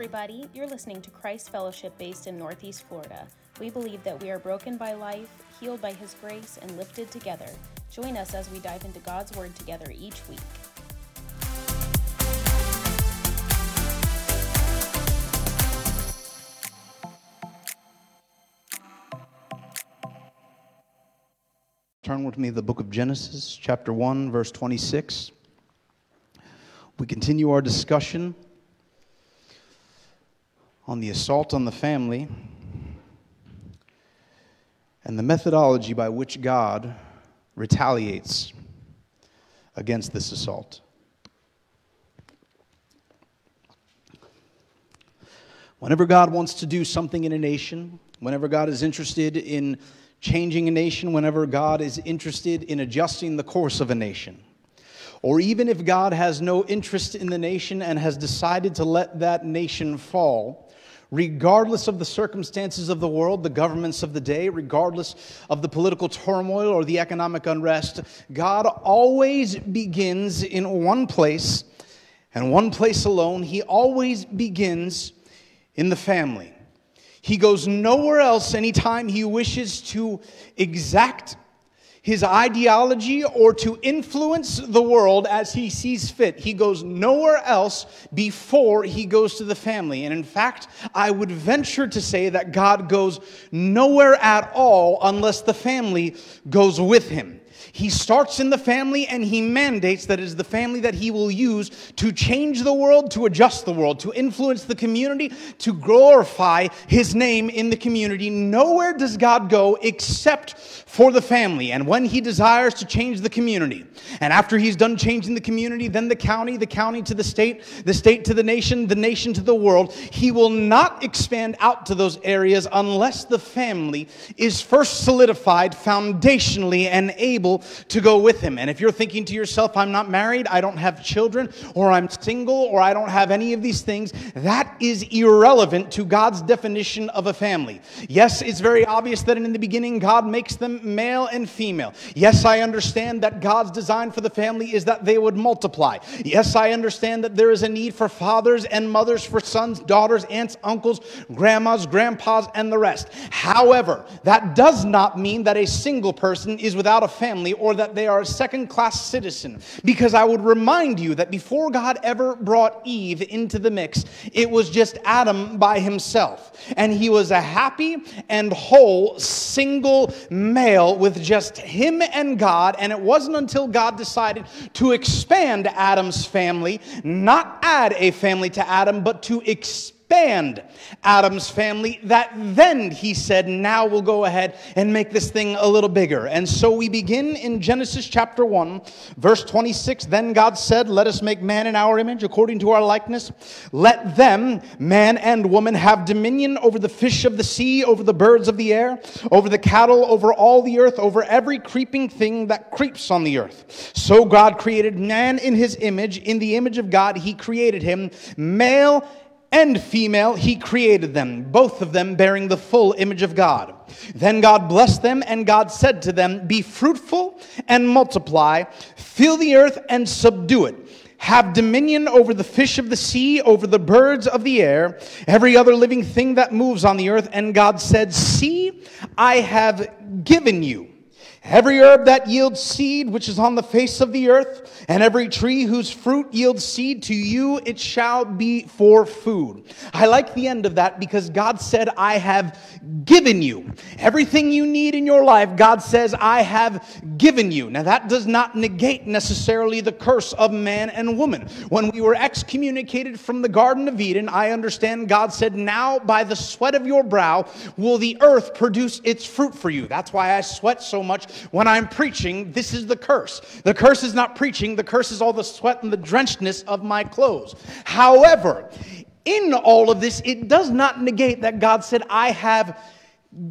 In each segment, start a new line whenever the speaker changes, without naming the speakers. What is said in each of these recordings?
everybody. You're listening to Christ Fellowship based in Northeast Florida. We believe that we are broken by life, healed by His grace, and lifted together. Join us as we dive into God's Word together each week.
Turn with me to the book of Genesis, chapter 1, verse 26. We continue our discussion on the assault on the family and the methodology by which God retaliates against this assault. Whenever God wants to do something in a nation, whenever God is interested in changing a nation, whenever God is interested in adjusting the course of a nation, or even if God has no interest in the nation and has decided to let that nation fall, regardless of the circumstances of the world, the governments of the day, regardless of the political turmoil or the economic unrest, God always begins in one place and one place alone. He always begins in the family. He goes nowhere else anytime he wishes to exact his ideology or to influence the world as he sees fit. He goes nowhere else before he goes to the family. And in fact, I would venture to say that God goes nowhere at all unless the family goes with him. He starts in the family and he mandates that it is the family that he will use to change the world, to adjust the world, to influence the community, to glorify his name in the community. Nowhere does God go except for the family. And when he desires to change the community, and after he's done changing the community, then the county, the county to the state, the state to the nation, the nation to the world, he will not expand out to those areas unless the family is first solidified foundationally and able to go with him. And if you're thinking to yourself, I'm not married, I don't have children, or I'm single, or I don't have any of these things, that is irrelevant to God's definition of a family. Yes, it's very obvious that in the beginning God makes them male and female. Yes, I understand that God's design for the family is that they would multiply. Yes, I understand that there is a need for fathers and mothers, for sons, daughters, aunts, uncles, grandmas, grandpas, and the rest. However, that does not mean that a single person is without a family family or that they are a second class citizen. Because I would remind you that before God ever brought Eve into the mix, it was just Adam by himself. And he was a happy and whole single male with just him and God. And it wasn't until God decided to expand Adam's family, not add a family to Adam, but to expand expand Adam's family, that then he said, now we'll go ahead and make this thing a little bigger. And so we begin in Genesis chapter 1, verse 26. Then God said, Let us make man in our image, according to our likeness. Let them, man and woman, have dominion over the fish of the sea, over the birds of the air, over the cattle, over all the earth, over every creeping thing that creeps on the earth. So God created man in his image. In the image of God, he created him. Male and female, he created them, both of them bearing the full image of God. Then God blessed them, and God said to them, Be fruitful and multiply, fill the earth and subdue it. Have dominion over the fish of the sea, over the birds of the air, every other living thing that moves on the earth. And God said, See, I have given you Every herb that yields seed, which is on the face of the earth, and every tree whose fruit yields seed, to you it shall be for food. I like the end of that because God said, I have given you. Everything you need in your life, God says, I have given you. Now, that does not negate necessarily the curse of man and woman. When we were excommunicated from the Garden of Eden, I understand God said, Now by the sweat of your brow will the earth produce its fruit for you. That's why I sweat so much when I'm preaching, this is the curse. The curse is not preaching, the curse is all the sweat and the drenchedness of my clothes. However, in all of this, it does not negate that God said, I have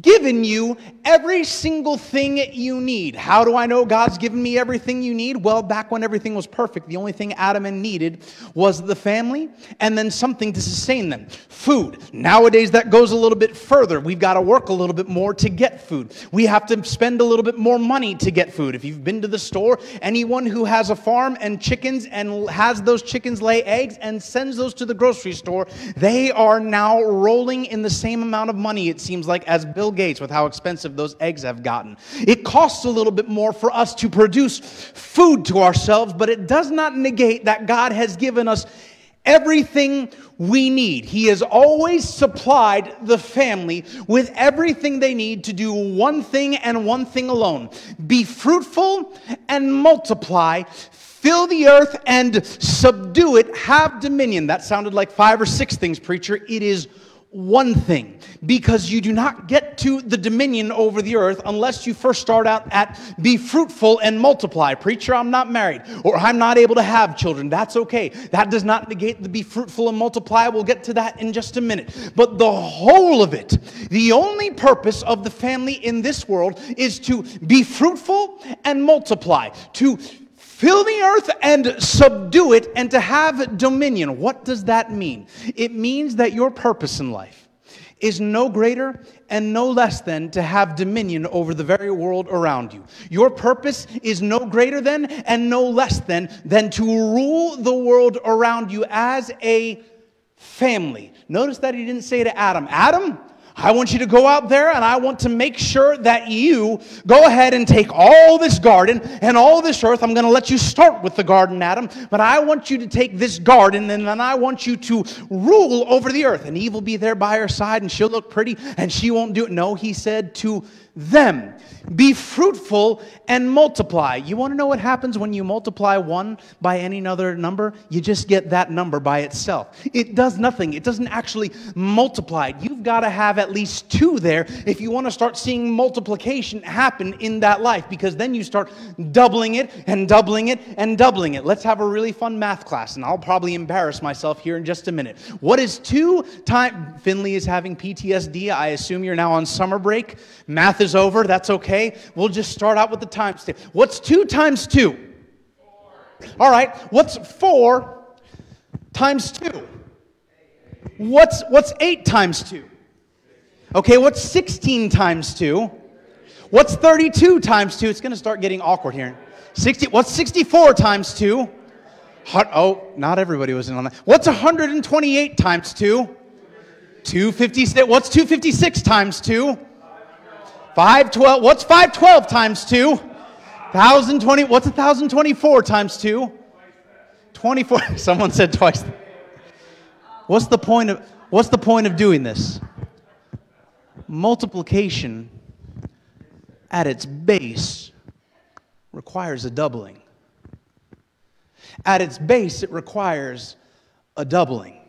given you every single thing you need. How do I know God's given me everything you need? Well, back when everything was perfect, the only thing Adam and needed was the family and then something to sustain them food. Nowadays, that goes a little bit further. We've got to work a little bit more to get food. We have to spend a little bit more money to get food. If you've been to the store, anyone who has a farm and chickens and has those chickens lay eggs and sends those to the grocery store, they are now rolling in the same amount of money, it seems like, as Bill Gates with how expensive those eggs have gotten. It costs a little bit more for us to produce food to ourselves, but it does not negate that God has given us everything we need. He has always supplied the family with everything they need to do one thing and one thing alone be fruitful and multiply. Fill the earth and subdue it, have dominion. That sounded like five or six things, preacher. It is one thing because you do not get to the dominion over the earth unless you first start out at be fruitful and multiply. Preacher, I'm not married or I'm not able to have children. That's okay. That does not negate the be fruitful and multiply. We'll get to that in just a minute. But the whole of it, the only purpose of the family in this world is to be fruitful and multiply, to fill the earth and subdue it and to have dominion. What does that mean? It means that your purpose in life is no greater and no less than to have dominion over the very world around you. Your purpose is no greater than and no less than than to rule the world around you as a family. Notice that he didn't say to Adam, Adam, I want you to go out there and I want to make sure that you go ahead and take all this garden and all this earth. I'm going to let you start with the garden, Adam, but I want you to take this garden and then I want you to rule over the earth. And Eve will be there by her side and she'll look pretty and she won't do it. No, he said to them. Be fruitful and multiply. You want to know what happens when you multiply one by any other number? You just get that number by itself. It does nothing, it doesn't actually multiply. You've got to have at least two there if you want to start seeing multiplication happen in that life, because then you start doubling it and doubling it and doubling it. Let's have a really fun math class, and I'll probably embarrass myself here in just a minute. What is two times? Finley is having PTSD. I assume you're now on summer break. Math is over. That's okay. We'll just start out with the times. What's two times two? Four. All right. What's four times two? What's, what's eight times two? Okay, what's 16 times two? What's 32 times two? It's going to start getting awkward here. 60, what's 64 times two? Oh, not everybody was in on that. What's 128 times two? 256. What's 256 times two? 512. What's 512 times 2? 1020. What's 1024 times 2? 24. Someone said twice. What's the point of what's the point of doing this? Multiplication at its base requires a doubling. At its base it requires a doubling.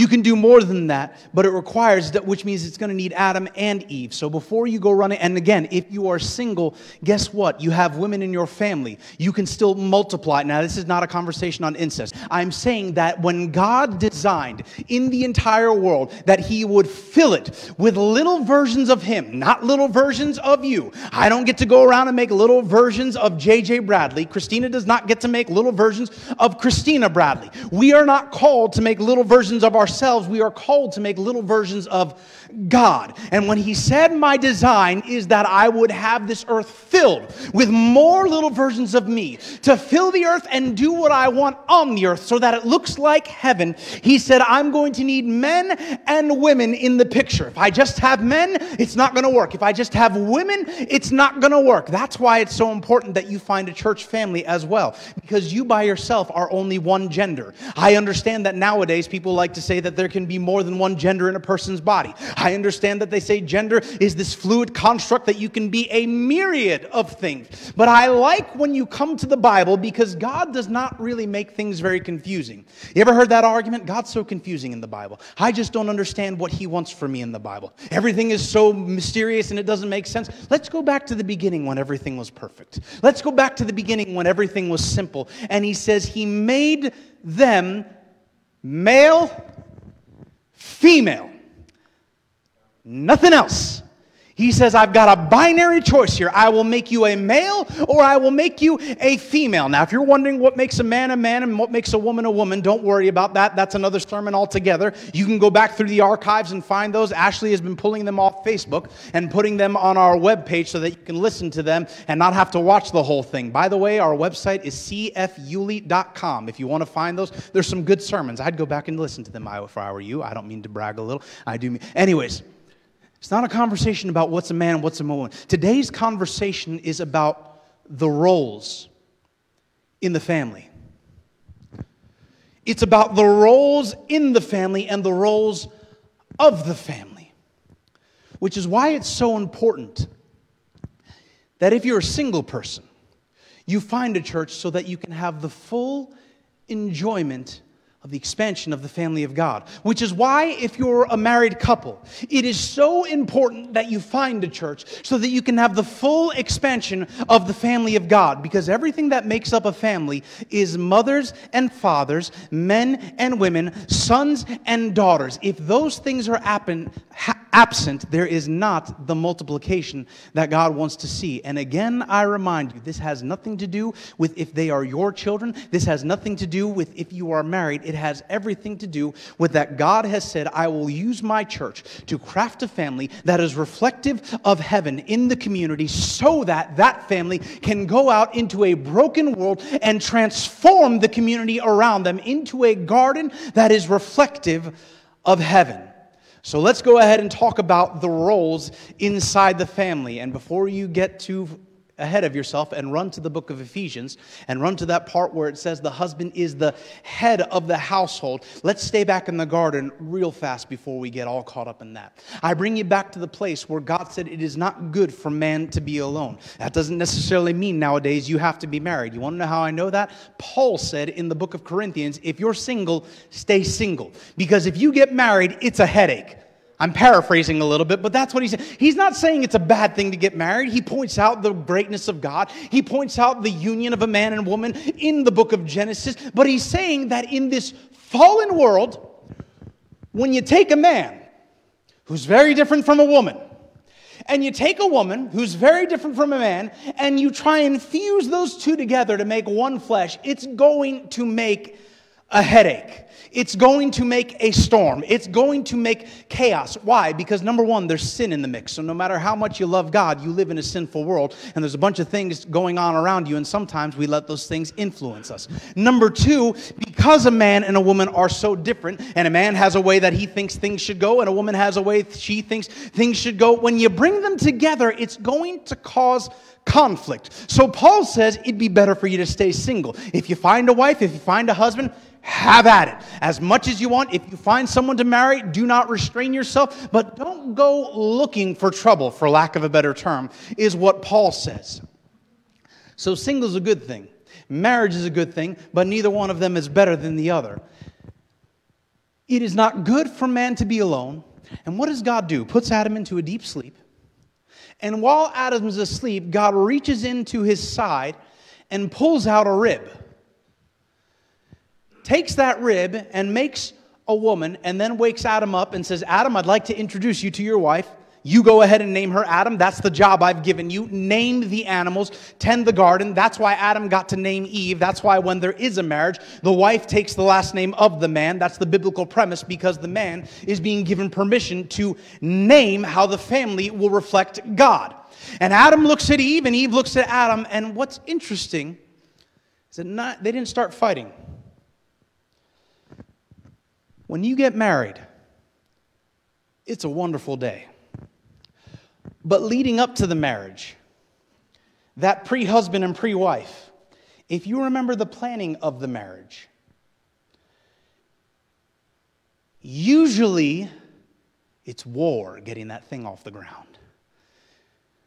You can do more than that, but it requires that, which means it's going to need Adam and Eve. So before you go running, and again, if you are single, guess what? You have women in your family. You can still multiply. Now, this is not a conversation on incest. I'm saying that when God designed in the entire world that He would fill it with little versions of Him, not little versions of you. I don't get to go around and make little versions of J.J. Bradley. Christina does not get to make little versions of Christina Bradley. We are not called to make little versions of our ourselves, we are called to make little versions of God. And when he said, My design is that I would have this earth filled with more little versions of me to fill the earth and do what I want on the earth so that it looks like heaven, he said, I'm going to need men and women in the picture. If I just have men, it's not going to work. If I just have women, it's not going to work. That's why it's so important that you find a church family as well, because you by yourself are only one gender. I understand that nowadays people like to say that there can be more than one gender in a person's body. I understand that they say gender is this fluid construct that you can be a myriad of things. But I like when you come to the Bible because God does not really make things very confusing. You ever heard that argument? God's so confusing in the Bible. I just don't understand what He wants for me in the Bible. Everything is so mysterious and it doesn't make sense. Let's go back to the beginning when everything was perfect. Let's go back to the beginning when everything was simple. And He says He made them male, female. nothing else. He says, I've got a binary choice here. I will make you a male or I will make you a female. Now, if you're wondering what makes a man a man and what makes a woman a woman, don't worry about that. That's another sermon altogether. You can go back through the archives and find those. Ashley has been pulling them off Facebook and putting them on our webpage so that you can listen to them and not have to watch the whole thing. By the way, our website is cfyulee.com. If you want to find those, there's some good sermons. I'd go back and listen to them if I were you. I don't mean to brag a little. I do mean. Anyways. It's not a conversation about what's a man and what's a woman. Today's conversation is about the roles in the family. It's about the roles in the family and the roles of the family, which is why it's so important that if you're a single person, you find a church so that you can have the full enjoyment of the expansion of the family of God. Which is why, if you're a married couple, it is so important that you find a church so that you can have the full expansion of the family of God. Because everything that makes up a family is mothers and fathers, men and women, sons and daughters. If those things are absent, there is not the multiplication that God wants to see. And again, I remind you, this has nothing to do with if they are your children, this has nothing to do with if you are married it has everything to do with that God has said, I will use my church to craft a family that is reflective of heaven in the community so that that family can go out into a broken world and transform the community around them into a garden that is reflective of heaven. So let's go ahead and talk about the roles inside the family. And before you get to ahead of yourself and run to the book of Ephesians and run to that part where it says the husband is the head of the household. Let's stay back in the garden real fast before we get all caught up in that. I bring you back to the place where God said it is not good for man to be alone. That doesn't necessarily mean nowadays you have to be married. You want to know how I know that? Paul said in the book of Corinthians, if you're single, stay single. Because if you get married, it's a headache. I'm paraphrasing a little bit, but that's what he's saying. He's not saying it's a bad thing to get married. He points out the greatness of God. He points out the union of a man and woman in the book of Genesis. But he's saying that in this fallen world, when you take a man who's very different from a woman, and you take a woman who's very different from a man, and you try and fuse those two together to make one flesh, it's going to make a headache. It's going to make a storm. It's going to make chaos. Why? Because number one, there's sin in the mix. So no matter how much you love God, you live in a sinful world, and there's a bunch of things going on around you, and sometimes we let those things influence us. Number two, because a man and a woman are so different, and a man has a way that he thinks things should go, and a woman has a way she thinks things should go, when you bring them together, it's going to cause conflict. So Paul says it'd be better for you to stay single. If you find a wife, if you find a husband, have at it as much as you want. If you find someone to marry, do not restrain yourself, but don't go looking for trouble, for lack of a better term, is what Paul says. So, single is a good thing. Marriage is a good thing, but neither one of them is better than the other. It is not good for man to be alone. And what does God do? Puts Adam into a deep sleep. And while Adam's asleep, God reaches into his side and pulls out a rib takes that rib and makes a woman and then wakes Adam up and says, Adam, I'd like to introduce you to your wife. You go ahead and name her Adam. That's the job I've given you. Name the animals, tend the garden. That's why Adam got to name Eve. That's why when there is a marriage, the wife takes the last name of the man. That's the biblical premise because the man is being given permission to name how the family will reflect God. And Adam looks at Eve and Eve looks at Adam. And what's interesting is that not, they didn't start fighting. When you get married, it's a wonderful day. But leading up to the marriage, that pre husband and pre wife, if you remember the planning of the marriage, usually it's war getting that thing off the ground.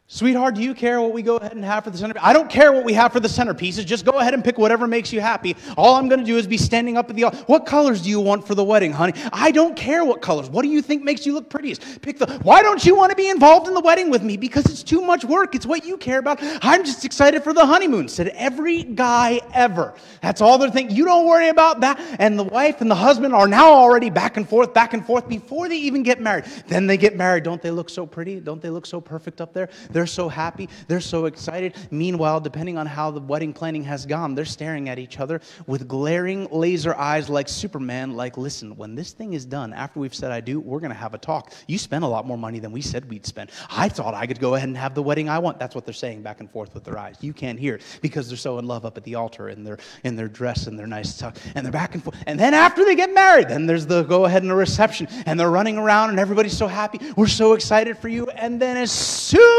Sweetheart, do you care what we go ahead and have for the centerpiece? I don't care what we have for the centerpieces. Just go ahead and pick whatever makes you happy. All I'm going to do is be standing up at the altar. What colors do you want for the wedding, honey? I don't care what colors. What do you think makes you look prettiest? Pick the. Why don't you want to be involved in the wedding with me? Because it's too much work. It's what you care about. I'm just excited for the honeymoon, said every guy ever. That's all they're thinking. You don't worry about that. And the wife and the husband are now already back and forth, back and forth before they even get married. Then they get married. Don't they look so pretty? Don't they look so perfect up there? They're so happy. They're so excited. Meanwhile, depending on how the wedding planning has gone, they're staring at each other with glaring laser eyes like Superman, like, listen, when this thing is done, after we've said I do, we're going to have a talk. You spent a lot more money than we said we'd spend. I thought I could go ahead and have the wedding I want. That's what they're saying back and forth with their eyes. You can't hear because they're so in love up at the altar in their, in their dress and their nice tuck, and they're back and forth. And then after they get married, then there's the go ahead and the reception, and they're running around, and everybody's so happy. We're so excited for you. And then as soon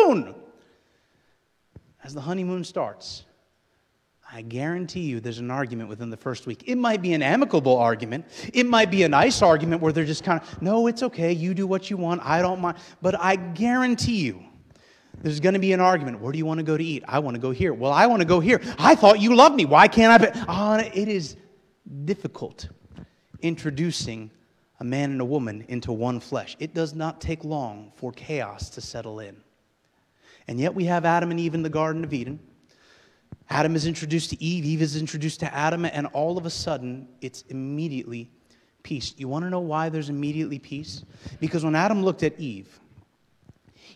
as the honeymoon starts, I guarantee you there's an argument within the first week. It might be an amicable argument. It might be a nice argument where they're just kind of, no, it's okay. You do what you want. I don't mind. But I guarantee you there's going to be an argument. Where do you want to go to eat? I want to go here. Well, I want to go here. I thought you loved me. Why can't I? Be? Oh, it is difficult introducing a man and a woman into one flesh. It does not take long for chaos to settle in. And yet we have Adam and Eve in the Garden of Eden. Adam is introduced to Eve, Eve is introduced to Adam, and all of a sudden, it's immediately peace. You want to know why there's immediately peace? Because when Adam looked at Eve,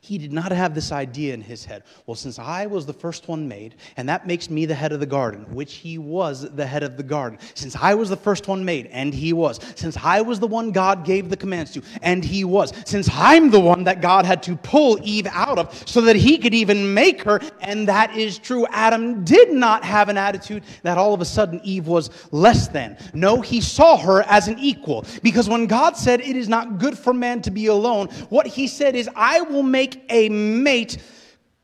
he did not have this idea in his head. Well, since I was the first one made, and that makes me the head of the garden, which he was the head of the garden. Since I was the first one made, and he was. Since I was the one God gave the commands to, and he was. Since I'm the one that God had to pull Eve out of so that he could even make her, and that is true. Adam did not have an attitude that all of a sudden Eve was less than. No, he saw her as an equal. Because when God said it is not good for man to be alone, what he said is, I will make make a mate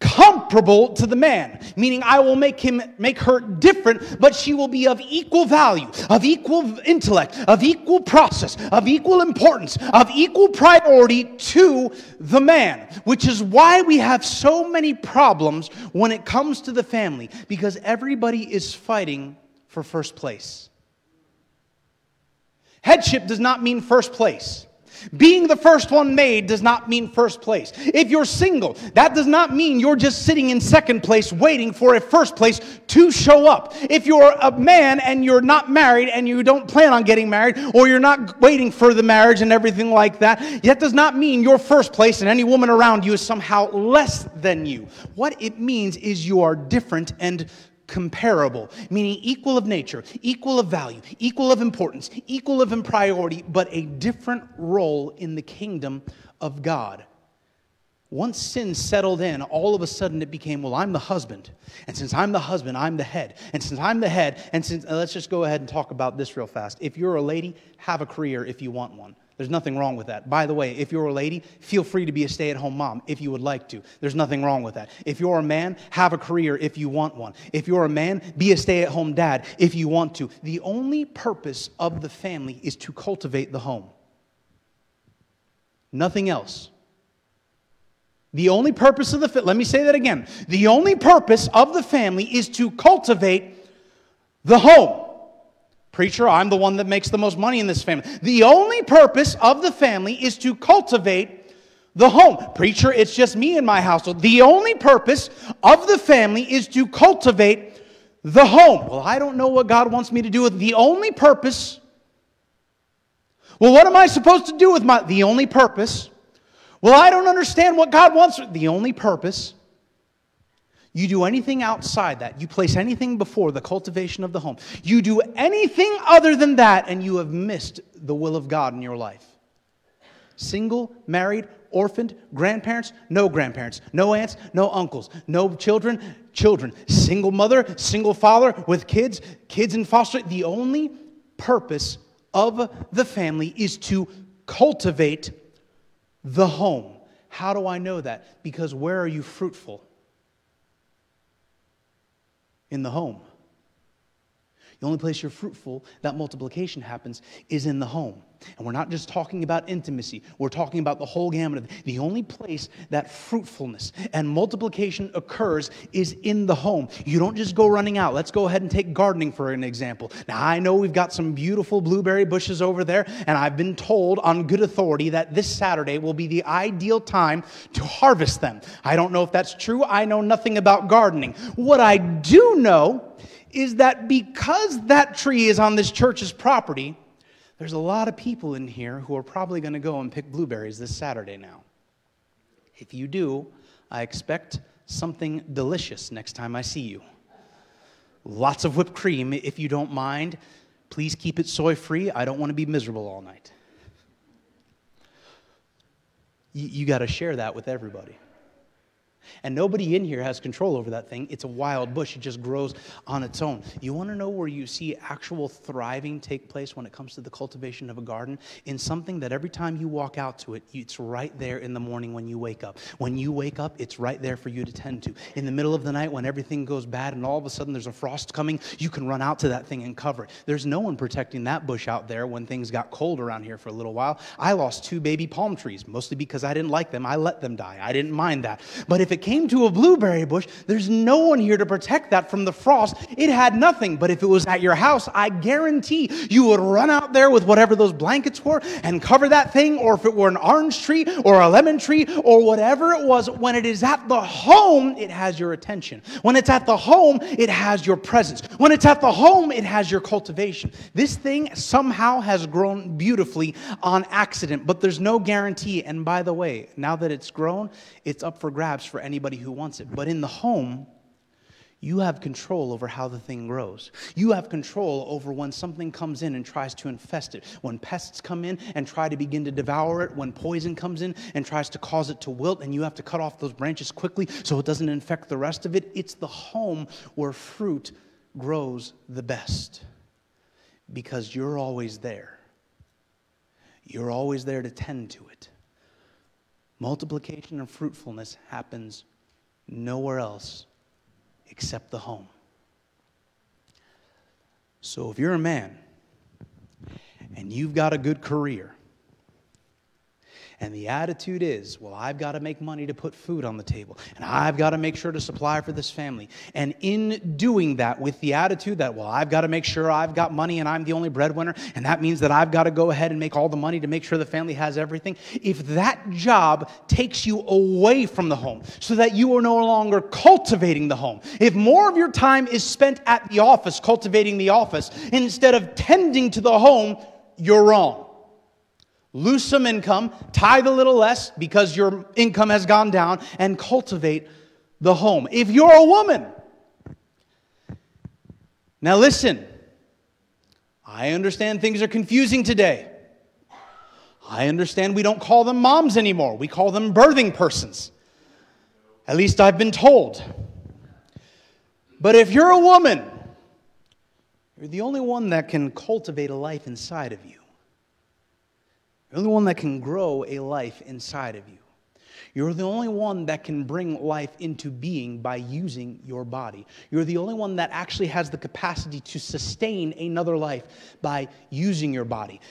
comparable to the man meaning i will make him make her different but she will be of equal value of equal intellect of equal process of equal importance of equal priority to the man which is why we have so many problems when it comes to the family because everybody is fighting for first place. Headship does not mean first place being the first one made does not mean first place. If you're single, that does not mean you're just sitting in second place waiting for a first place to show up. If you're a man and you're not married and you don't plan on getting married or you're not waiting for the marriage and everything like that, that does not mean you're first place and any woman around you is somehow less than you. What it means is you are different and comparable, meaning equal of nature, equal of value, equal of importance, equal of in priority, but a different role in the kingdom of God. Once sin settled in, all of a sudden it became, well, I'm the husband. And since I'm the husband, I'm the head. And since I'm the head, and since, uh, let's just go ahead and talk about this real fast. If you're a lady, have a career if you want one. There's nothing wrong with that. By the way, if you're a lady, feel free to be a stay at home mom if you would like to. There's nothing wrong with that. If you're a man, have a career if you want one. If you're a man, be a stay at home dad if you want to. The only purpose of the family is to cultivate the home, nothing else. The only purpose of the family, let me say that again. The only purpose of the family is to cultivate the home. Preacher, I'm the one that makes the most money in this family. The only purpose of the family is to cultivate the home. Preacher, it's just me and my household. The only purpose of the family is to cultivate the home. Well, I don't know what God wants me to do with the only purpose. Well, what am I supposed to do with my the only purpose? Well, I don't understand what God wants. The only purpose you do anything outside that, you place anything before the cultivation of the home, you do anything other than that, and you have missed the will of God in your life. Single, married, orphaned, grandparents, no grandparents, no aunts, no uncles, no children, children, single mother, single father with kids, kids in foster. The only purpose of the family is to cultivate the home. How do I know that? Because where are you fruitful? In the home. The only place you're fruitful, that multiplication happens, is in the home. And we're not just talking about intimacy, we're talking about the whole gamut of the only place that fruitfulness and multiplication occurs is in the home. You don't just go running out. Let's go ahead and take gardening for an example. Now, I know we've got some beautiful blueberry bushes over there, and I've been told on good authority that this Saturday will be the ideal time to harvest them. I don't know if that's true. I know nothing about gardening. What I do know is that because that tree is on this church's property, there's a lot of people in here who are probably going to go and pick blueberries this Saturday now. If you do, I expect something delicious next time I see you. Lots of whipped cream, if you don't mind. Please keep it soy free. I don't want to be miserable all night. You, you got to share that with everybody. And nobody in here has control over that thing. It's a wild bush, it just grows on its own. You want to know where you see actual thriving take place when it comes to the cultivation of a garden? In something that every time you walk out to it, it's right there in the morning when you wake up. When you wake up, it's right there for you to tend to. In the middle of the night, when everything goes bad and all of a sudden there's a frost coming, you can run out to that thing and cover it. There's no one protecting that bush out there when things got cold around here for a little while. I lost two baby palm trees, mostly because I didn't like them. I let them die. I didn't mind that. But if it came to a blueberry bush, there's no one here to protect that from the frost. It had nothing. But if it was at your house, I guarantee you would run out there with whatever those blankets were and cover that thing, or if it were an orange tree or a lemon tree or whatever it was. When it is at the home, it has your attention. When it's at the home, it has your presence. When it's at the home, it has your cultivation. This thing somehow has grown beautifully on accident, but there's no guarantee. And by the way, now that it's grown, it's up for grabs for anybody who wants it. But in the home, you have control over how the thing grows. You have control over when something comes in and tries to infest it, when pests come in and try to begin to devour it, when poison comes in and tries to cause it to wilt, and you have to cut off those branches quickly so it doesn't infect the rest of it. It's the home where fruit grows the best because you're always there. You're always there to tend to it. Multiplication and fruitfulness happens nowhere else except the home. So if you're a man and you've got a good career, and the attitude is, well, I've got to make money to put food on the table, and I've got to make sure to supply for this family. And in doing that, with the attitude that, well, I've got to make sure I've got money and I'm the only breadwinner, and that means that I've got to go ahead and make all the money to make sure the family has everything. If that job takes you away from the home so that you are no longer cultivating the home, if more of your time is spent at the office cultivating the office instead of tending to the home, you're wrong lose some income, tithe a little less because your income has gone down, and cultivate the home. If you're a woman, now listen, I understand things are confusing today. I understand we don't call them moms anymore, we call them birthing persons. At least I've been told. But if you're a woman, you're the only one that can cultivate a life inside of you. You're the only one that can grow a life inside of you. You're the only one that can bring life into being by using your body. You're the only one that actually has the capacity to sustain another life by using your body.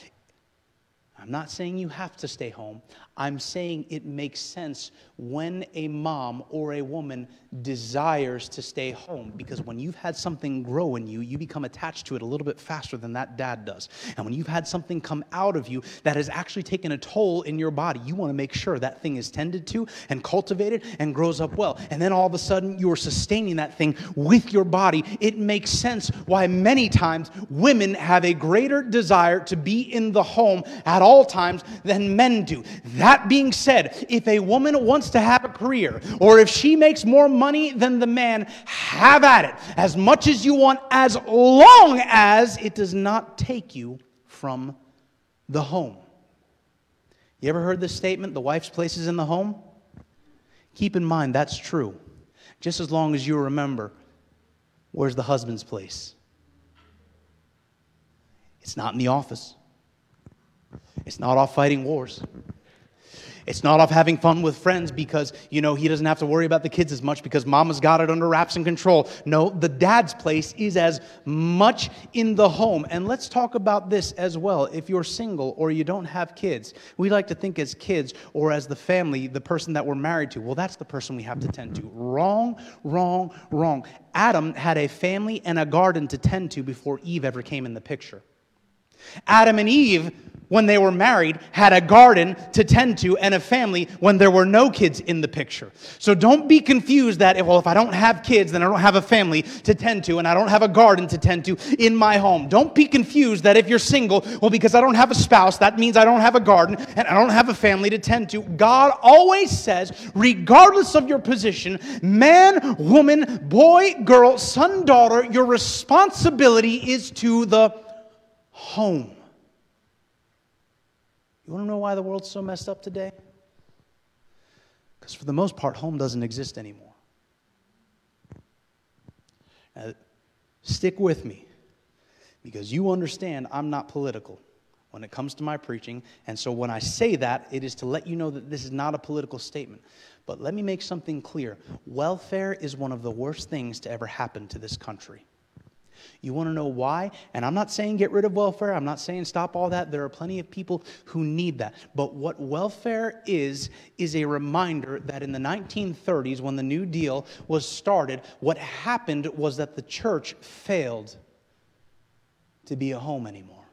I'm not saying you have to stay home. I'm saying it makes sense when a mom or a woman desires to stay home because when you've had something grow in you, you become attached to it a little bit faster than that dad does. And when you've had something come out of you that has actually taken a toll in your body, you want to make sure that thing is tended to and cultivated and grows up well. And then all of a sudden, you are sustaining that thing with your body. It makes sense why many times women have a greater desire to be in the home at all times than men do. That being said, if a woman wants to have a career, or if she makes more money than the man, have at it as much as you want, as long as it does not take you from the home. You ever heard this statement, the wife's place is in the home? Keep in mind that's true. Just as long as you remember where's the husband's place? It's not in the office. It's not off fighting wars. It's not off having fun with friends because, you know, he doesn't have to worry about the kids as much because mama's got it under wraps and control. No, the dad's place is as much in the home. And let's talk about this as well. If you're single or you don't have kids, we like to think as kids or as the family, the person that we're married to. Well, that's the person we have to tend to. Wrong, wrong, wrong. Adam had a family and a garden to tend to before Eve ever came in the picture. Adam and Eve when they were married, had a garden to tend to and a family when there were no kids in the picture. So don't be confused that, well, if I don't have kids, then I don't have a family to tend to and I don't have a garden to tend to in my home. Don't be confused that if you're single, well, because I don't have a spouse, that means I don't have a garden and I don't have a family to tend to. God always says, regardless of your position, man, woman, boy, girl, son, daughter, your responsibility is to the home. You want to know why the world's so messed up today? Because for the most part, home doesn't exist anymore. Now, stick with me because you understand I'm not political when it comes to my preaching. And so when I say that, it is to let you know that this is not a political statement. But let me make something clear welfare is one of the worst things to ever happen to this country. You want to know why? And I'm not saying get rid of welfare. I'm not saying stop all that. There are plenty of people who need that. But what welfare is, is a reminder that in the 1930s, when the New Deal was started, what happened was that the church failed to be a home anymore.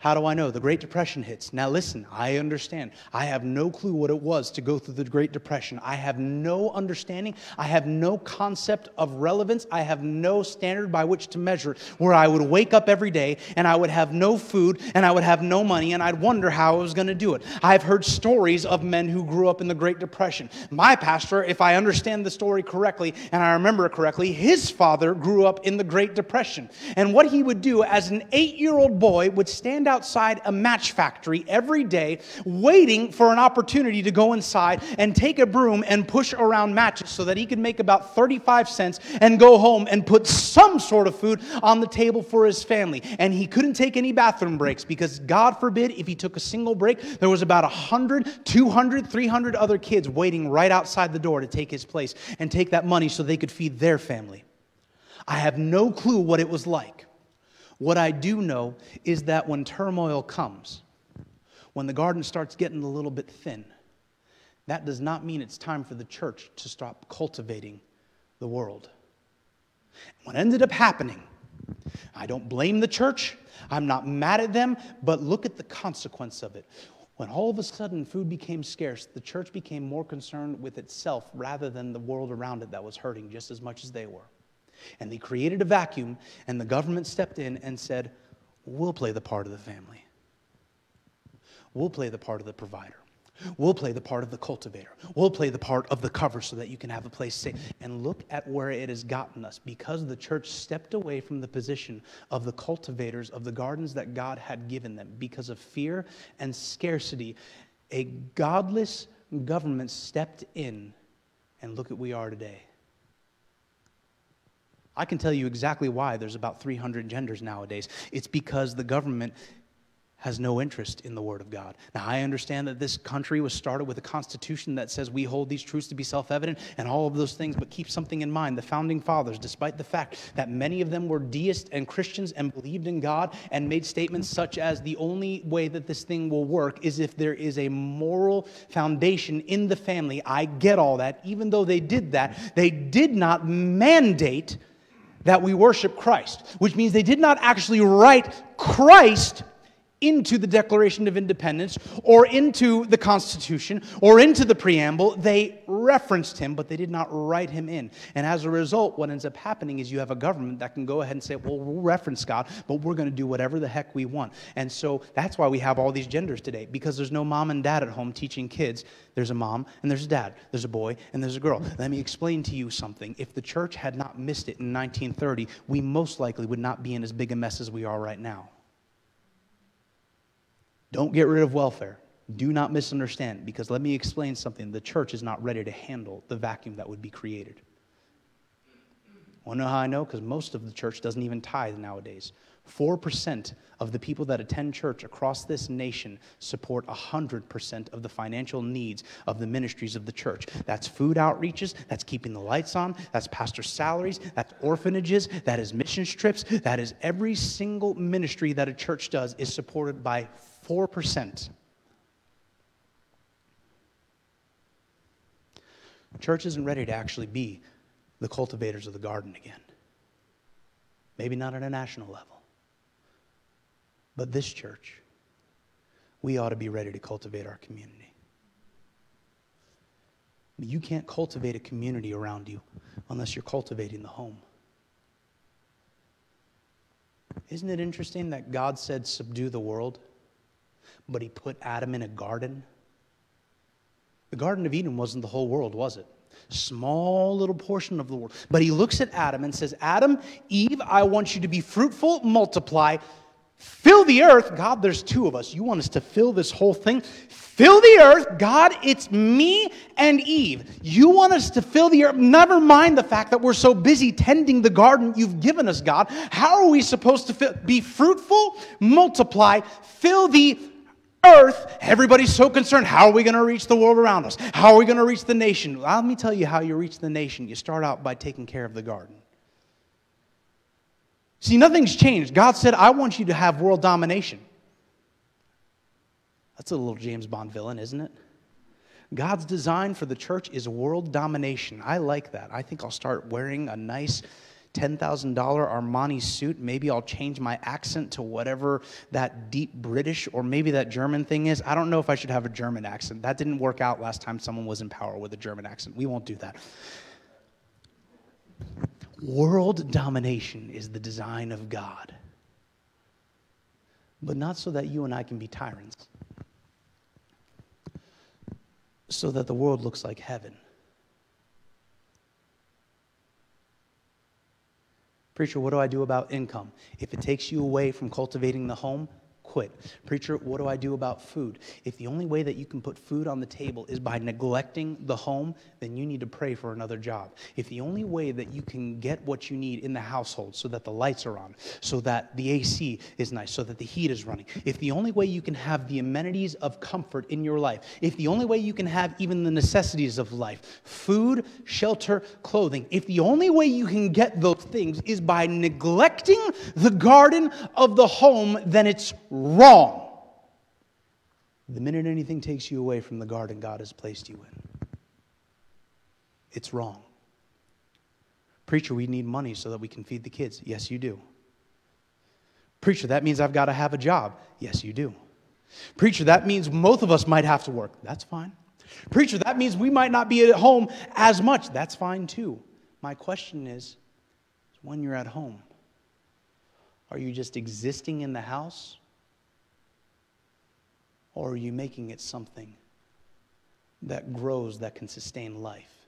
How do I know? The Great Depression hits. Now, listen, I understand. I have no clue what it was to go through the Great Depression. I have no understanding. I have no concept of relevance. I have no standard by which to measure it. Where I would wake up every day and I would have no food and I would have no money and I'd wonder how I was going to do it. I've heard stories of men who grew up in the Great Depression. My pastor, if I understand the story correctly and I remember it correctly, his father grew up in the Great Depression. And what he would do as an eight year old boy would stand outside a match factory every day, waiting for an opportunity to go inside and take a broom and push around matches so that he could make about 35 cents and go home and put some sort of food on the table for his family. And he couldn't take any bathroom breaks because, God forbid, if he took a single break, there was about 100, 200, 300 other kids waiting right outside the door to take his place and take that money so they could feed their family. I have no clue what it was like. What I do know is that when turmoil comes, when the garden starts getting a little bit thin, that does not mean it's time for the church to stop cultivating the world. What ended up happening, I don't blame the church, I'm not mad at them, but look at the consequence of it. When all of a sudden food became scarce, the church became more concerned with itself rather than the world around it that was hurting just as much as they were. And they created a vacuum, and the government stepped in and said, We'll play the part of the family. We'll play the part of the provider. We'll play the part of the cultivator. We'll play the part of the cover so that you can have a place stay. And look at where it has gotten us because the church stepped away from the position of the cultivators of the gardens that God had given them because of fear and scarcity. A godless government stepped in, and look at we are today. I can tell you exactly why there's about 300 genders nowadays. It's because the government has no interest in the Word of God. Now, I understand that this country was started with a constitution that says we hold these truths to be self evident and all of those things, but keep something in mind. The founding fathers, despite the fact that many of them were deists and Christians and believed in God and made statements such as the only way that this thing will work is if there is a moral foundation in the family. I get all that. Even though they did that, they did not mandate that we worship Christ, which means they did not actually write Christ into the Declaration of Independence or into the Constitution or into the preamble. They referenced him, but they did not write him in. And as a result, what ends up happening is you have a government that can go ahead and say, well, we'll reference God, but we're going to do whatever the heck we want. And so that's why we have all these genders today, because there's no mom and dad at home teaching kids. There's a mom and there's a dad, there's a boy and there's a girl. Let me explain to you something. If the church had not missed it in 1930, we most likely would not be in as big a mess as we are right now. Don't get rid of welfare. Do not misunderstand, because let me explain something. The church is not ready to handle the vacuum that would be created. Want to know how I know? Because most of the church doesn't even tithe nowadays. 4% of the people that attend church across this nation support 100% of the financial needs of the ministries of the church. That's food outreaches, that's keeping the lights on, that's pastor salaries, that's orphanages, that is mission trips, that is every single ministry that a church does is supported by 4%. Church isn't ready to actually be the cultivators of the garden again. Maybe not at a national level. But this church, we ought to be ready to cultivate our community. You can't cultivate a community around you unless you're cultivating the home. Isn't it interesting that God said, subdue the world, but he put Adam in a garden? The Garden of Eden wasn't the whole world, was it? Small little portion of the world. But he looks at Adam and says, Adam, Eve, I want you to be fruitful, multiply, fill the earth. God, there's two of us. You want us to fill this whole thing? Fill the earth. God, it's me and Eve. You want us to fill the earth. Never mind the fact that we're so busy tending the garden you've given us, God. How are we supposed to fill, be fruitful, multiply, fill the earth, everybody's so concerned. How are we going to reach the world around us? How are we going to reach the nation? Let me tell you how you reach the nation. You start out by taking care of the garden. See, nothing's changed. God said, I want you to have world domination. That's a little James Bond villain, isn't it? God's design for the church is world domination. I like that. I think I'll start wearing a nice $10,000 Armani suit. Maybe I'll change my accent to whatever that deep British or maybe that German thing is. I don't know if I should have a German accent. That didn't work out last time someone was in power with a German accent. We won't do that. World domination is the design of God, but not so that you and I can be tyrants, so that the world looks like heaven. Preacher, what do I do about income? If it takes you away from cultivating the home, quit. Preacher, what do I do about food? If the only way that you can put food on the table is by neglecting the home, then you need to pray for another job. If the only way that you can get what you need in the household so that the lights are on, so that the AC is nice, so that the heat is running, if the only way you can have the amenities of comfort in your life, if the only way you can have even the necessities of life, food, shelter, clothing, if the only way you can get those things is by neglecting the garden of the home, then it's wrong. The minute anything takes you away from the garden God has placed you in, it's wrong. Preacher, we need money so that we can feed the kids. Yes, you do. Preacher, that means I've got to have a job. Yes, you do. Preacher, that means both of us might have to work. That's fine. Preacher, that means we might not be at home as much. That's fine too. My question is when you're at home, are you just existing in the house or are you making it something that grows, that can sustain life?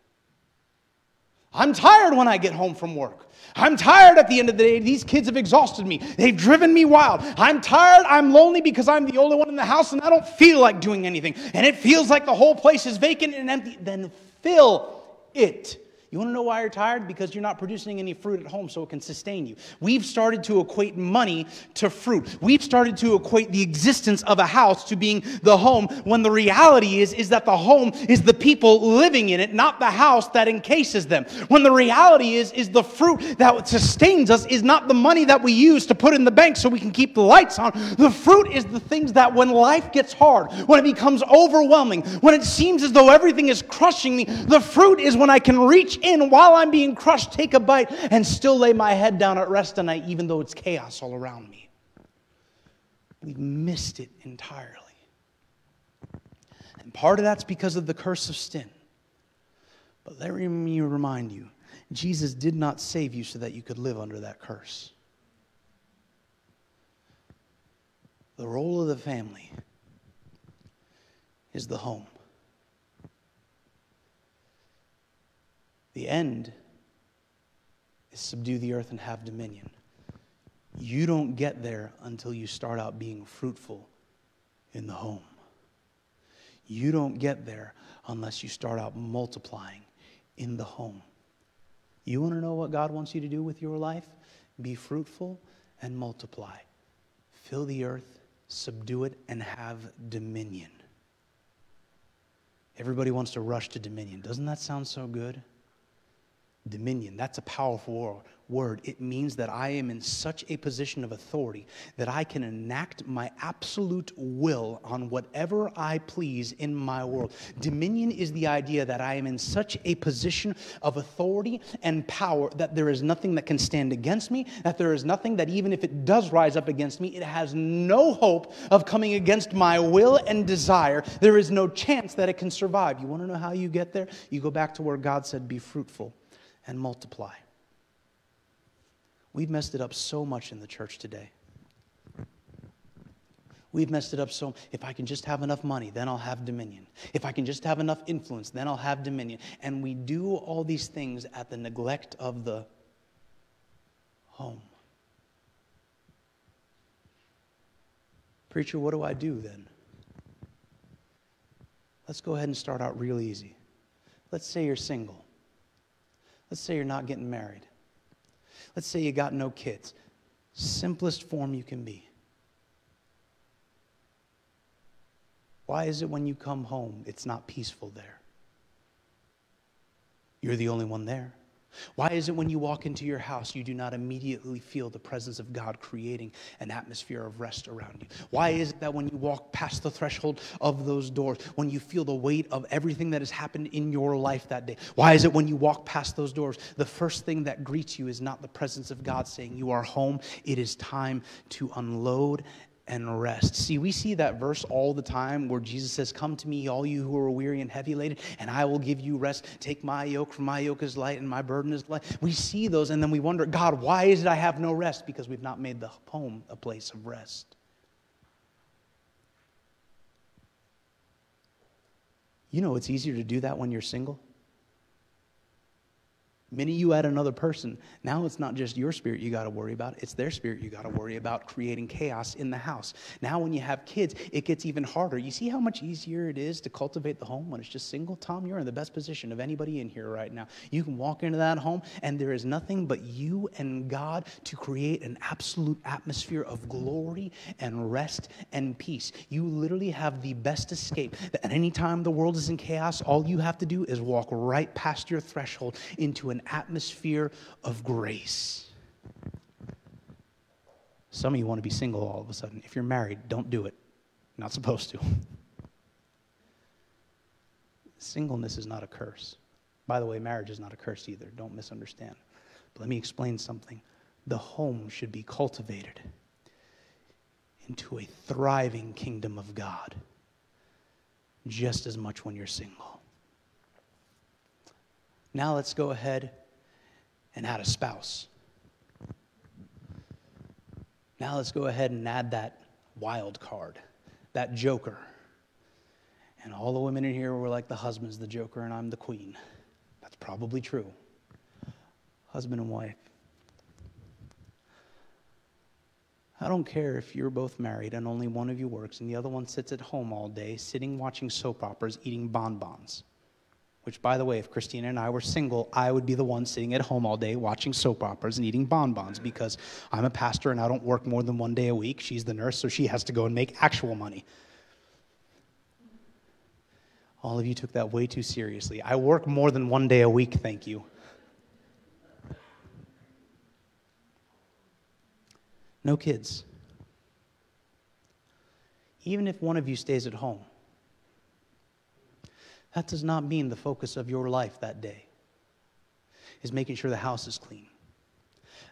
I'm tired when I get home from work. I'm tired at the end of the day. These kids have exhausted me. They've driven me wild. I'm tired. I'm lonely because I'm the only one in the house and I don't feel like doing anything. And it feels like the whole place is vacant and empty. Then fill it you want to know why you're tired? Because you're not producing any fruit at home so it can sustain you. We've started to equate money to fruit. We've started to equate the existence of a house to being the home when the reality is, is that the home is the people living in it, not the house that encases them. When the reality is, is the fruit that sustains us is not the money that we use to put in the bank so we can keep the lights on. The fruit is the things that when life gets hard, when it becomes overwhelming, when it seems as though everything is crushing me, the fruit is when I can reach in while I'm being crushed, take a bite, and still lay my head down at rest tonight, even though it's chaos all around me. We've missed it entirely. And part of that's because of the curse of sin. But let me remind you Jesus did not save you so that you could live under that curse. The role of the family is the home. The end is subdue the earth and have dominion. You don't get there until you start out being fruitful in the home. You don't get there unless you start out multiplying in the home. You want to know what God wants you to do with your life? Be fruitful and multiply. Fill the earth, subdue it, and have dominion. Everybody wants to rush to dominion. Doesn't that sound so good? Dominion, that's a powerful word. It means that I am in such a position of authority that I can enact my absolute will on whatever I please in my world. Dominion is the idea that I am in such a position of authority and power that there is nothing that can stand against me, that there is nothing that even if it does rise up against me, it has no hope of coming against my will and desire. There is no chance that it can survive. You want to know how you get there? You go back to where God said, Be fruitful and multiply. We've messed it up so much in the church today. We've messed it up so if I can just have enough money, then I'll have dominion. If I can just have enough influence, then I'll have dominion. And we do all these things at the neglect of the home. Preacher, what do I do then? Let's go ahead and start out real easy. Let's say you're single. Let's say you're not getting married. Let's say you got no kids. Simplest form you can be. Why is it when you come home, it's not peaceful there? You're the only one there. Why is it when you walk into your house, you do not immediately feel the presence of God creating an atmosphere of rest around you? Why is it that when you walk past the threshold of those doors, when you feel the weight of everything that has happened in your life that day, why is it when you walk past those doors, the first thing that greets you is not the presence of God saying, You are home, it is time to unload and rest. See, we see that verse all the time where Jesus says, Come to me, all you who are weary and heavy laden, and I will give you rest. Take my yoke, for my yoke is light and my burden is light. We see those and then we wonder, God, why is it I have no rest? Because we've not made the home a place of rest. You know, it's easier to do that when you're single. Many you add another person. Now it's not just your spirit you got to worry about, it's their spirit you got to worry about creating chaos in the house. Now, when you have kids, it gets even harder. You see how much easier it is to cultivate the home when it's just single? Tom, you're in the best position of anybody in here right now. You can walk into that home, and there is nothing but you and God to create an absolute atmosphere of glory and rest and peace. You literally have the best escape. That at any time the world is in chaos, all you have to do is walk right past your threshold into an atmosphere of grace. Some of you want to be single all of a sudden. If you're married, don't do it. You're not supposed to. Singleness is not a curse. By the way, marriage is not a curse either. Don't misunderstand. But let me explain something. The home should be cultivated into a thriving kingdom of God just as much when you're single. Now let's go ahead and add a spouse. Now let's go ahead and add that wild card, that joker. And all the women in here were like, the husband's the joker and I'm the queen. That's probably true. Husband and wife. I don't care if you're both married and only one of you works and the other one sits at home all day, sitting watching soap operas, eating bonbons. Which, by the way, if Christina and I were single, I would be the one sitting at home all day watching soap operas and eating bonbons because I'm a pastor and I don't work more than one day a week. She's the nurse, so she has to go and make actual money. All of you took that way too seriously. I work more than one day a week, thank you. No kids. Even if one of you stays at home, that does not mean the focus of your life that day is making sure the house is clean.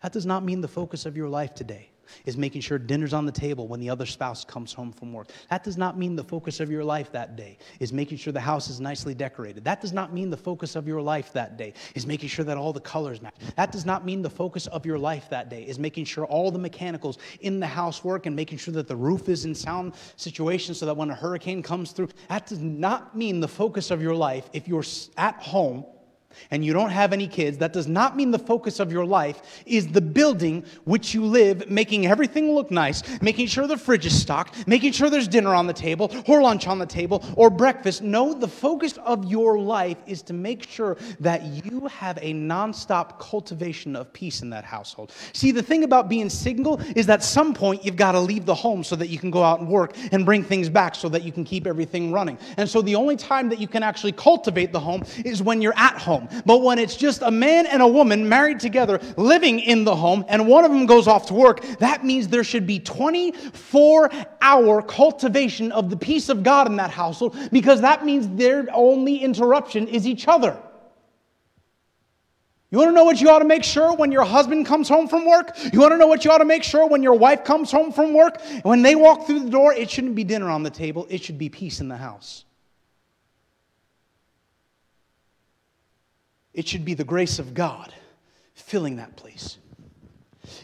That does not mean the focus of your life today is making sure dinner's on the table when the other spouse comes home from work. That does not mean the focus of your life that day is making sure the house is nicely decorated. That does not mean the focus of your life that day is making sure that all the colors match. That does not mean the focus of your life that day is making sure all the mechanicals in the house work and making sure that the roof is in sound situation so that when a hurricane comes through, that does not mean the focus of your life if you're at home and you don't have any kids, that does not mean the focus of your life is the building which you live, making everything look nice, making sure the fridge is stocked, making sure there's dinner on the table, or lunch on the table, or breakfast. No, the focus of your life is to make sure that you have a nonstop cultivation of peace in that household. See, the thing about being single is that at some point you've got to leave the home so that you can go out and work and bring things back so that you can keep everything running. And so the only time that you can actually cultivate the home is when you're at home. But when it's just a man and a woman married together living in the home and one of them goes off to work, that means there should be 24 hour cultivation of the peace of God in that household because that means their only interruption is each other. You want to know what you ought to make sure when your husband comes home from work? You want to know what you ought to make sure when your wife comes home from work? When they walk through the door, it shouldn't be dinner on the table, it should be peace in the house. It should be the grace of God filling that place.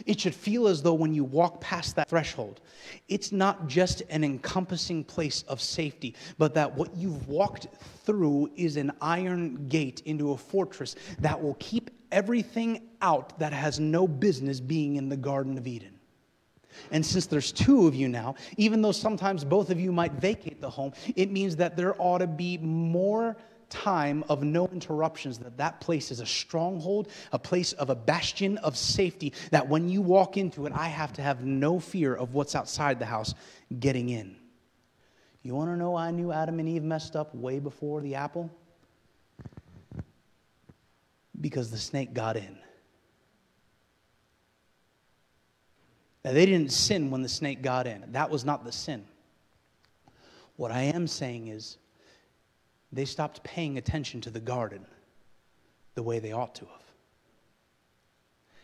It should feel as though when you walk past that threshold, it's not just an encompassing place of safety, but that what you've walked through is an iron gate into a fortress that will keep everything out that has no business being in the Garden of Eden. And since there's two of you now, even though sometimes both of you might vacate the home, it means that there ought to be more time of no interruptions, that that place is a stronghold, a place of a bastion of safety, that when you walk into it, I have to have no fear of what's outside the house getting in. You want to know I knew Adam and Eve messed up way before the apple? Because the snake got in. Now, they didn't sin when the snake got in. That was not the sin. What I am saying is, they stopped paying attention to the garden the way they ought to have.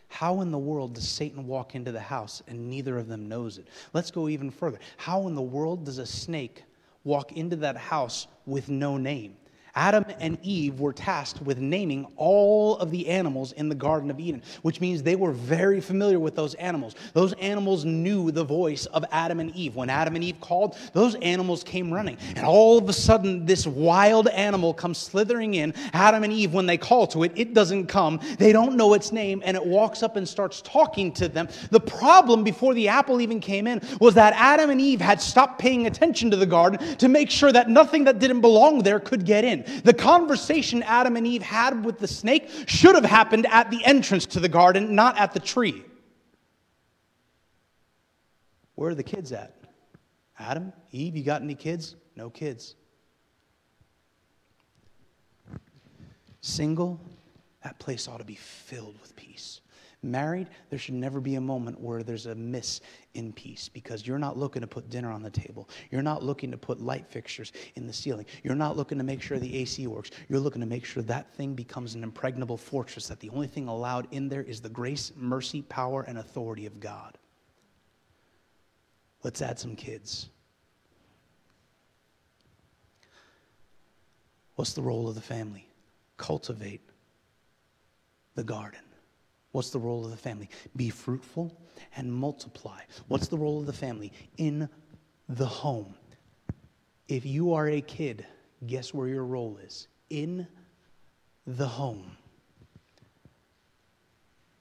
How in the world does Satan walk into the house and neither of them knows it? Let's go even further. How in the world does a snake walk into that house with no name? Adam and Eve were tasked with naming all of the animals in the Garden of Eden, which means they were very familiar with those animals. Those animals knew the voice of Adam and Eve. When Adam and Eve called, those animals came running. And all of a sudden, this wild animal comes slithering in. Adam and Eve, when they call to it, it doesn't come. They don't know its name, and it walks up and starts talking to them. The problem before the apple even came in was that Adam and Eve had stopped paying attention to the garden to make sure that nothing that didn't belong there could get in. The conversation Adam and Eve had with the snake should have happened at the entrance to the garden, not at the tree. Where are the kids at? Adam, Eve, you got any kids? No kids. Single, that place ought to be filled with peace. Married, there should never be a moment where there's a miss in peace because you're not looking to put dinner on the table. You're not looking to put light fixtures in the ceiling. You're not looking to make sure the AC works. You're looking to make sure that thing becomes an impregnable fortress, that the only thing allowed in there is the grace, mercy, power, and authority of God. Let's add some kids. What's the role of the family? Cultivate the garden. What's the role of the family? Be fruitful and multiply. What's the role of the family? In the home. If you are a kid, guess where your role is? In the home.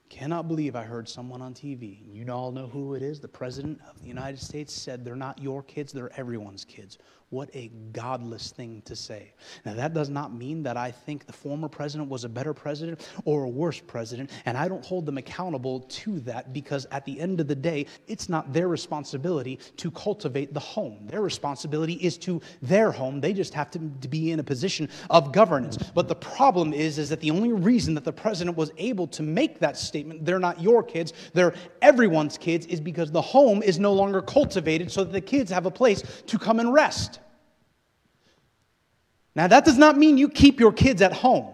Cannot believe I heard someone on TV, you all know who it is. The President of the United States said they're not your kids, they're everyone's kids. What a godless thing to say. Now, that does not mean that I think the former president was a better president or a worse president, and I don't hold them accountable to that because at the end of the day, it's not their responsibility to cultivate the home. Their responsibility is to their home. They just have to, be in a position of governance. But the problem is, is that the only reason that the president was able to make that statement, they're not your kids, they're everyone's kids, is because the home is no longer cultivated so that the kids have a place to come and rest. Now, that does not mean you keep your kids at home.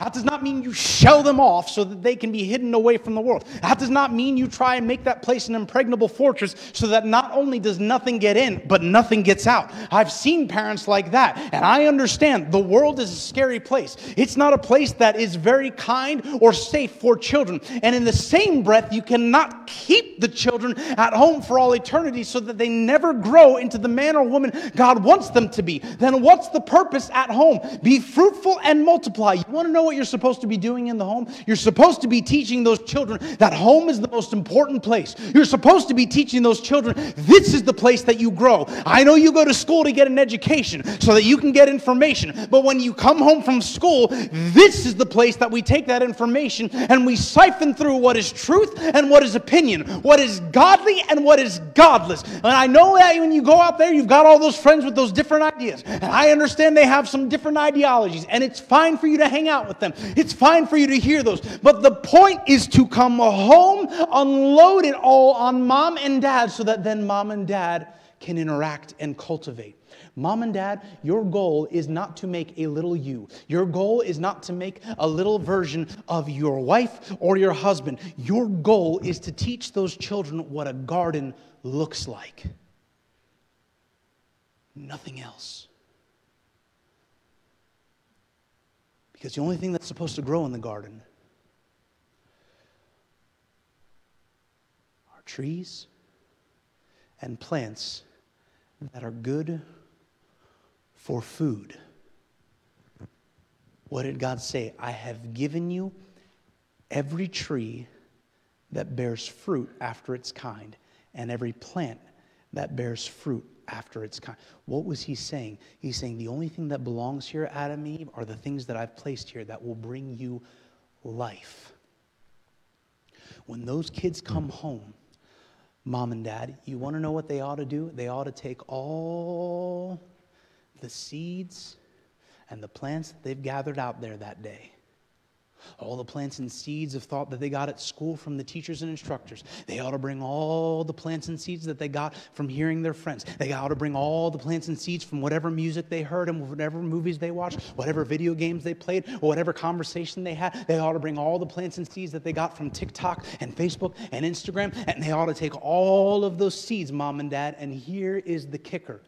That does not mean you shell them off so that they can be hidden away from the world. That does not mean you try and make that place an impregnable fortress so that not only does nothing get in, but nothing gets out. I've seen parents like that, and I understand the world is a scary place. It's not a place that is very kind or safe for children. And in the same breath, you cannot keep the children at home for all eternity so that they never grow into the man or woman God wants them to be. Then what's the purpose at home? Be fruitful and multiply. You want to know what you're supposed to be doing in the home? You're supposed to be teaching those children that home is the most important place. You're supposed to be teaching those children this is the place that you grow. I know you go to school to get an education so that you can get information, but when you come home from school, this is the place that we take that information and we siphon through what is truth and what is opinion, what is godly and what is godless. And I know that when you go out there, you've got all those friends with those different ideas. And I understand they have some different ideologies, and it's fine for you to hang out with them. It's fine for you to hear those. But the point is to come home, unload it all on mom and dad so that then mom and dad can interact and cultivate. Mom and dad, your goal is not to make a little you. Your goal is not to make a little version of your wife or your husband. Your goal is to teach those children what a garden looks like. Nothing else. Because the only thing that's supposed to grow in the garden are trees and plants that are good for food. What did God say? I have given you every tree that bears fruit after its kind, and every plant that bears fruit after its kind. What was he saying? He's saying the only thing that belongs here, Adam Eve, are the things that I've placed here that will bring you life. When those kids come home, mom and dad, you want to know what they ought to do? They ought to take all the seeds and the plants that they've gathered out there that day all the plants and seeds of thought that they got at school from the teachers and instructors. They ought to bring all the plants and seeds that they got from hearing their friends. They ought to bring all the plants and seeds from whatever music they heard and whatever movies they watched, whatever video games they played, or whatever conversation they had. They ought to bring all the plants and seeds that they got from TikTok and Facebook and Instagram, and they ought to take all of those seeds, mom and dad. And here is the kicker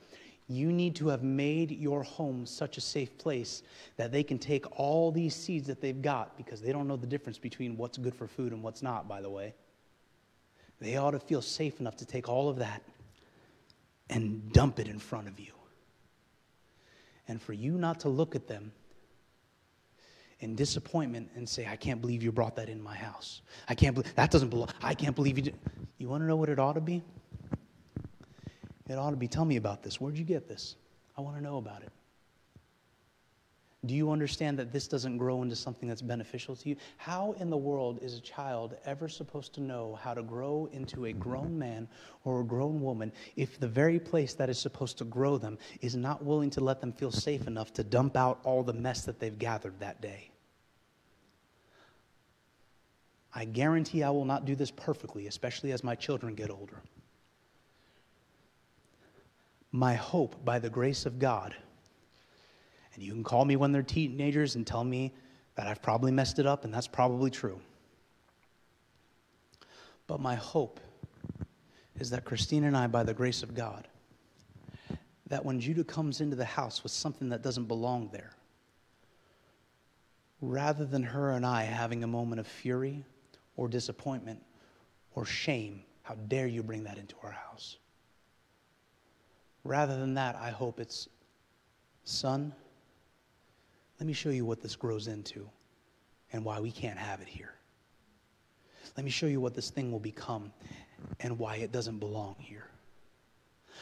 you need to have made your home such a safe place that they can take all these seeds that they've got because they don't know the difference between what's good for food and what's not, by the way. They ought to feel safe enough to take all of that and dump it in front of you. And for you not to look at them in disappointment and say, I can't believe you brought that in my house. I can't believe that doesn't belong. I can't believe you did. You want to know what it ought to be? It ought to be, tell me about this. Where'd you get this? I want to know about it. Do you understand that this doesn't grow into something that's beneficial to you? How in the world is a child ever supposed to know how to grow into a grown man or a grown woman if the very place that is supposed to grow them is not willing to let them feel safe enough to dump out all the mess that they've gathered that day? I guarantee I will not do this perfectly, especially as my children get older my hope by the grace of God. And you can call me when they're teenagers and tell me that I've probably messed it up, and that's probably true. But my hope is that Christine and I, by the grace of God, that when Judah comes into the house with something that doesn't belong there, rather than her and I having a moment of fury or disappointment or shame, how dare you bring that into our house? Rather than that, I hope it's, son, let me show you what this grows into and why we can't have it here. Let me show you what this thing will become and why it doesn't belong here.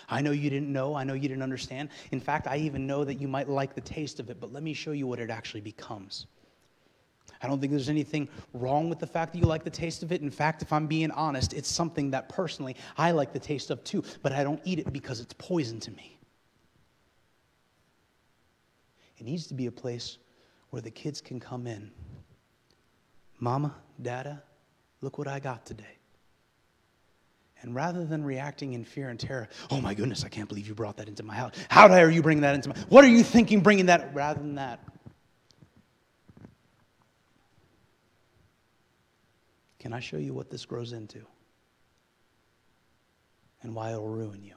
I know you didn't know. I know you didn't understand. In fact, I even know that you might like the taste of it, but let me show you what it actually becomes. I don't think there's anything wrong with the fact that you like the taste of it. In fact, if I'm being honest, it's something that personally I like the taste of too, but I don't eat it because it's poison to me. It needs to be a place where the kids can come in. Mama, Dada, look what I got today. And rather than reacting in fear and terror, oh my goodness, I can't believe you brought that into my house. How dare you bring that into my What are you thinking bringing that? Rather than that, Can I show you what this grows into? And why it'll ruin you?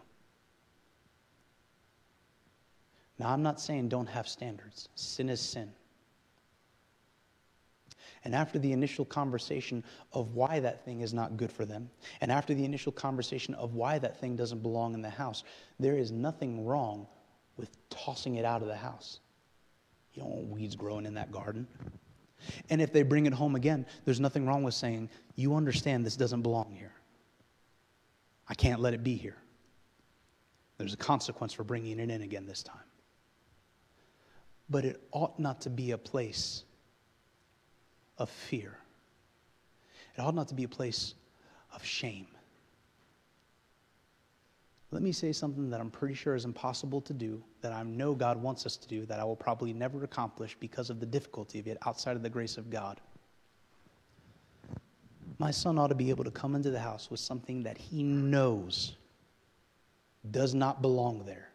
Now, I'm not saying don't have standards. Sin is sin. And after the initial conversation of why that thing is not good for them, and after the initial conversation of why that thing doesn't belong in the house, there is nothing wrong with tossing it out of the house. You don't want weeds growing in that garden. And if they bring it home again, there's nothing wrong with saying, You understand this doesn't belong here. I can't let it be here. There's a consequence for bringing it in again this time. But it ought not to be a place of fear, it ought not to be a place of shame. Let me say something that I'm pretty sure is impossible to do, that I know God wants us to do, that I will probably never accomplish because of the difficulty of it outside of the grace of God. My son ought to be able to come into the house with something that he knows does not belong there.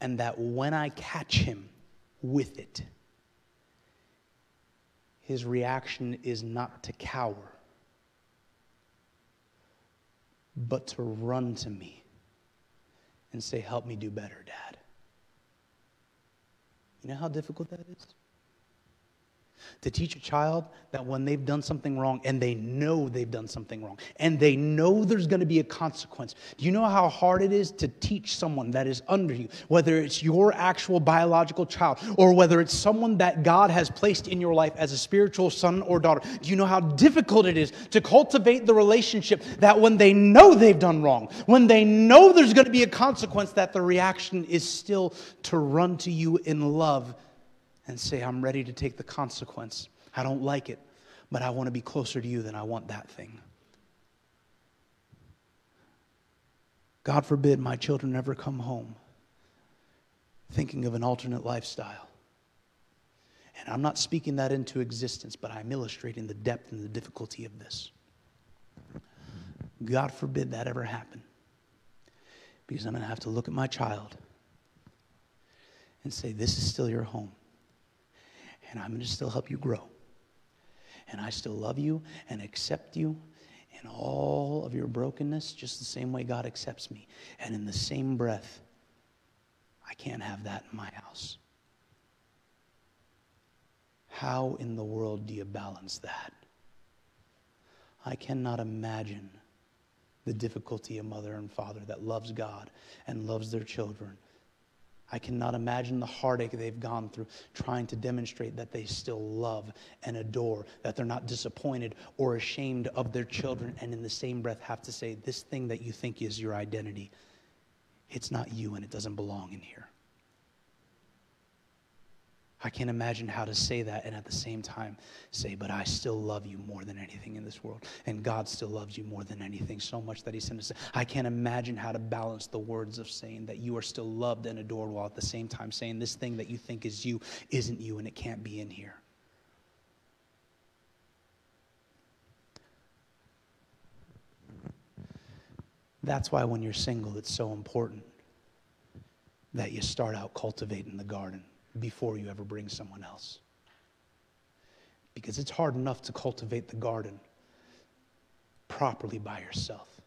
And that when I catch him with it, his reaction is not to cower but to run to me and say, Help me do better, Dad. You know how difficult that is? To teach a child that when they've done something wrong and they know they've done something wrong and they know there's going to be a consequence. Do you know how hard it is to teach someone that is under you, whether it's your actual biological child or whether it's someone that God has placed in your life as a spiritual son or daughter? Do you know how difficult it is to cultivate the relationship that when they know they've done wrong, when they know there's going to be a consequence, that the reaction is still to run to you in love? And say, I'm ready to take the consequence. I don't like it, but I want to be closer to you than I want that thing. God forbid my children ever come home thinking of an alternate lifestyle. And I'm not speaking that into existence, but I'm illustrating the depth and the difficulty of this. God forbid that ever happen. Because I'm going to have to look at my child and say, This is still your home and I'm going to still help you grow. And I still love you and accept you in all of your brokenness, just the same way God accepts me. And in the same breath, I can't have that in my house. How in the world do you balance that? I cannot imagine the difficulty a mother and father that loves God and loves their children I cannot imagine the heartache they've gone through trying to demonstrate that they still love and adore, that they're not disappointed or ashamed of their children, and in the same breath have to say, This thing that you think is your identity, it's not you and it doesn't belong in here. I can't imagine how to say that and at the same time say, but I still love you more than anything in this world. And God still loves you more than anything, so much that He sent us. I can't imagine how to balance the words of saying that you are still loved and adored while at the same time saying this thing that you think is you isn't you and it can't be in here. That's why when you're single, it's so important that you start out cultivating the garden before you ever bring someone else. Because it's hard enough to cultivate the garden properly by yourself.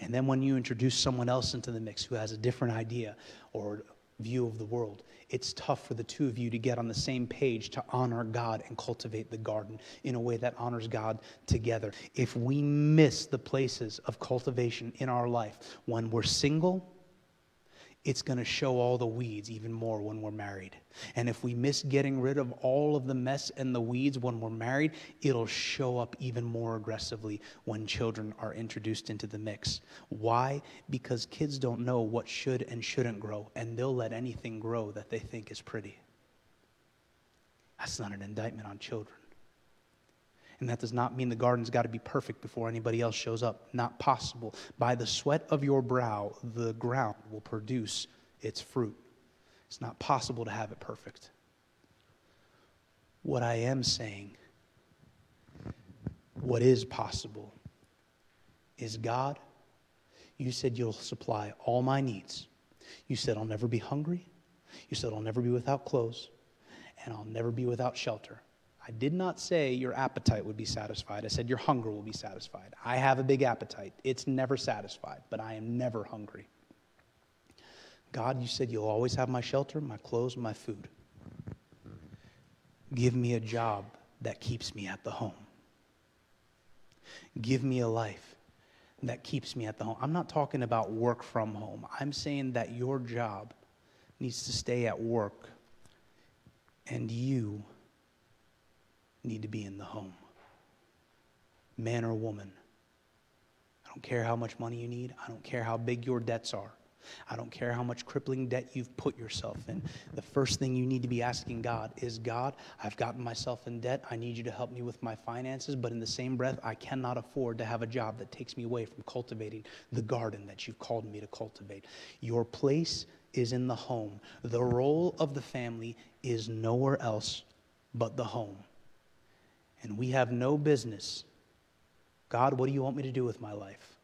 And then when you introduce someone else into the mix who has a different idea or view of the world, it's tough for the two of you to get on the same page to honor God and cultivate the garden in a way that honors God together. If we miss the places of cultivation in our life when we're single, it's going to show all the weeds even more when we're married. And if we miss getting rid of all of the mess and the weeds when we're married, it'll show up even more aggressively when children are introduced into the mix. Why? Because kids don't know what should and shouldn't grow, and they'll let anything grow that they think is pretty. That's not an indictment on children. And that does not mean the garden's got to be perfect before anybody else shows up. Not possible. By the sweat of your brow, the ground will produce its fruit. It's not possible to have it perfect. What I am saying, what is possible, is God, you said you'll supply all my needs. You said I'll never be hungry. You said I'll never be without clothes. And I'll never be without shelter. I did not say your appetite would be satisfied. I said your hunger will be satisfied. I have a big appetite. It's never satisfied, but I am never hungry. God, you said you'll always have my shelter, my clothes, my food. Give me a job that keeps me at the home. Give me a life that keeps me at the home. I'm not talking about work from home. I'm saying that your job needs to stay at work and you need to be in the home. Man or woman. I don't care how much money you need. I don't care how big your debts are. I don't care how much crippling debt you've put yourself in. The first thing you need to be asking God is God, I've gotten myself in debt. I need you to help me with my finances. But in the same breath, I cannot afford to have a job that takes me away from cultivating the garden that you've called me to cultivate. Your place is in the home. The role of the family is nowhere else but the home. And we have no business. God, what do you want me to do with my life?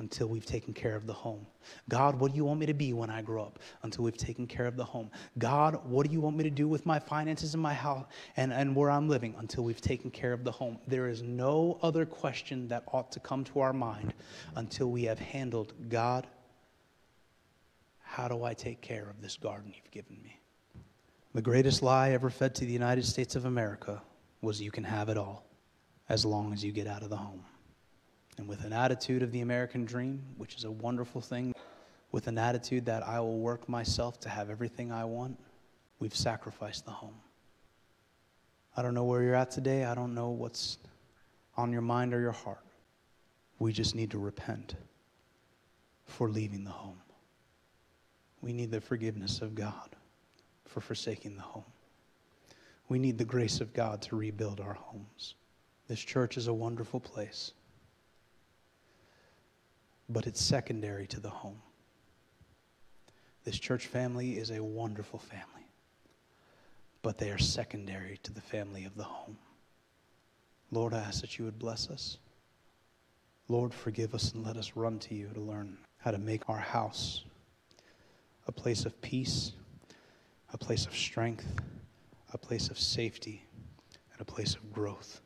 until we've taken care of the home. God, what do you want me to be when I grow up? Until we've taken care of the home. God, what do you want me to do with my finances and my house and, and where I'm living? Until we've taken care of the home. There is no other question that ought to come to our mind until we have handled God, how do I take care of this garden you've given me? The greatest lie ever fed to the United States of America was you can have it all as long as you get out of the home and with an attitude of the American dream, which is a wonderful thing, with an attitude that I will work myself to have everything I want, we've sacrificed the home. I don't know where you're at today. I don't know what's on your mind or your heart. We just need to repent for leaving the home. We need the forgiveness of God for forsaking the home. We need the grace of God to rebuild our homes. This church is a wonderful place but it's secondary to the home. This church family is a wonderful family, but they are secondary to the family of the home. Lord, I ask that you would bless us. Lord, forgive us and let us run to you to learn how to make our house a place of peace, a place of strength, a place of safety, and a place of growth.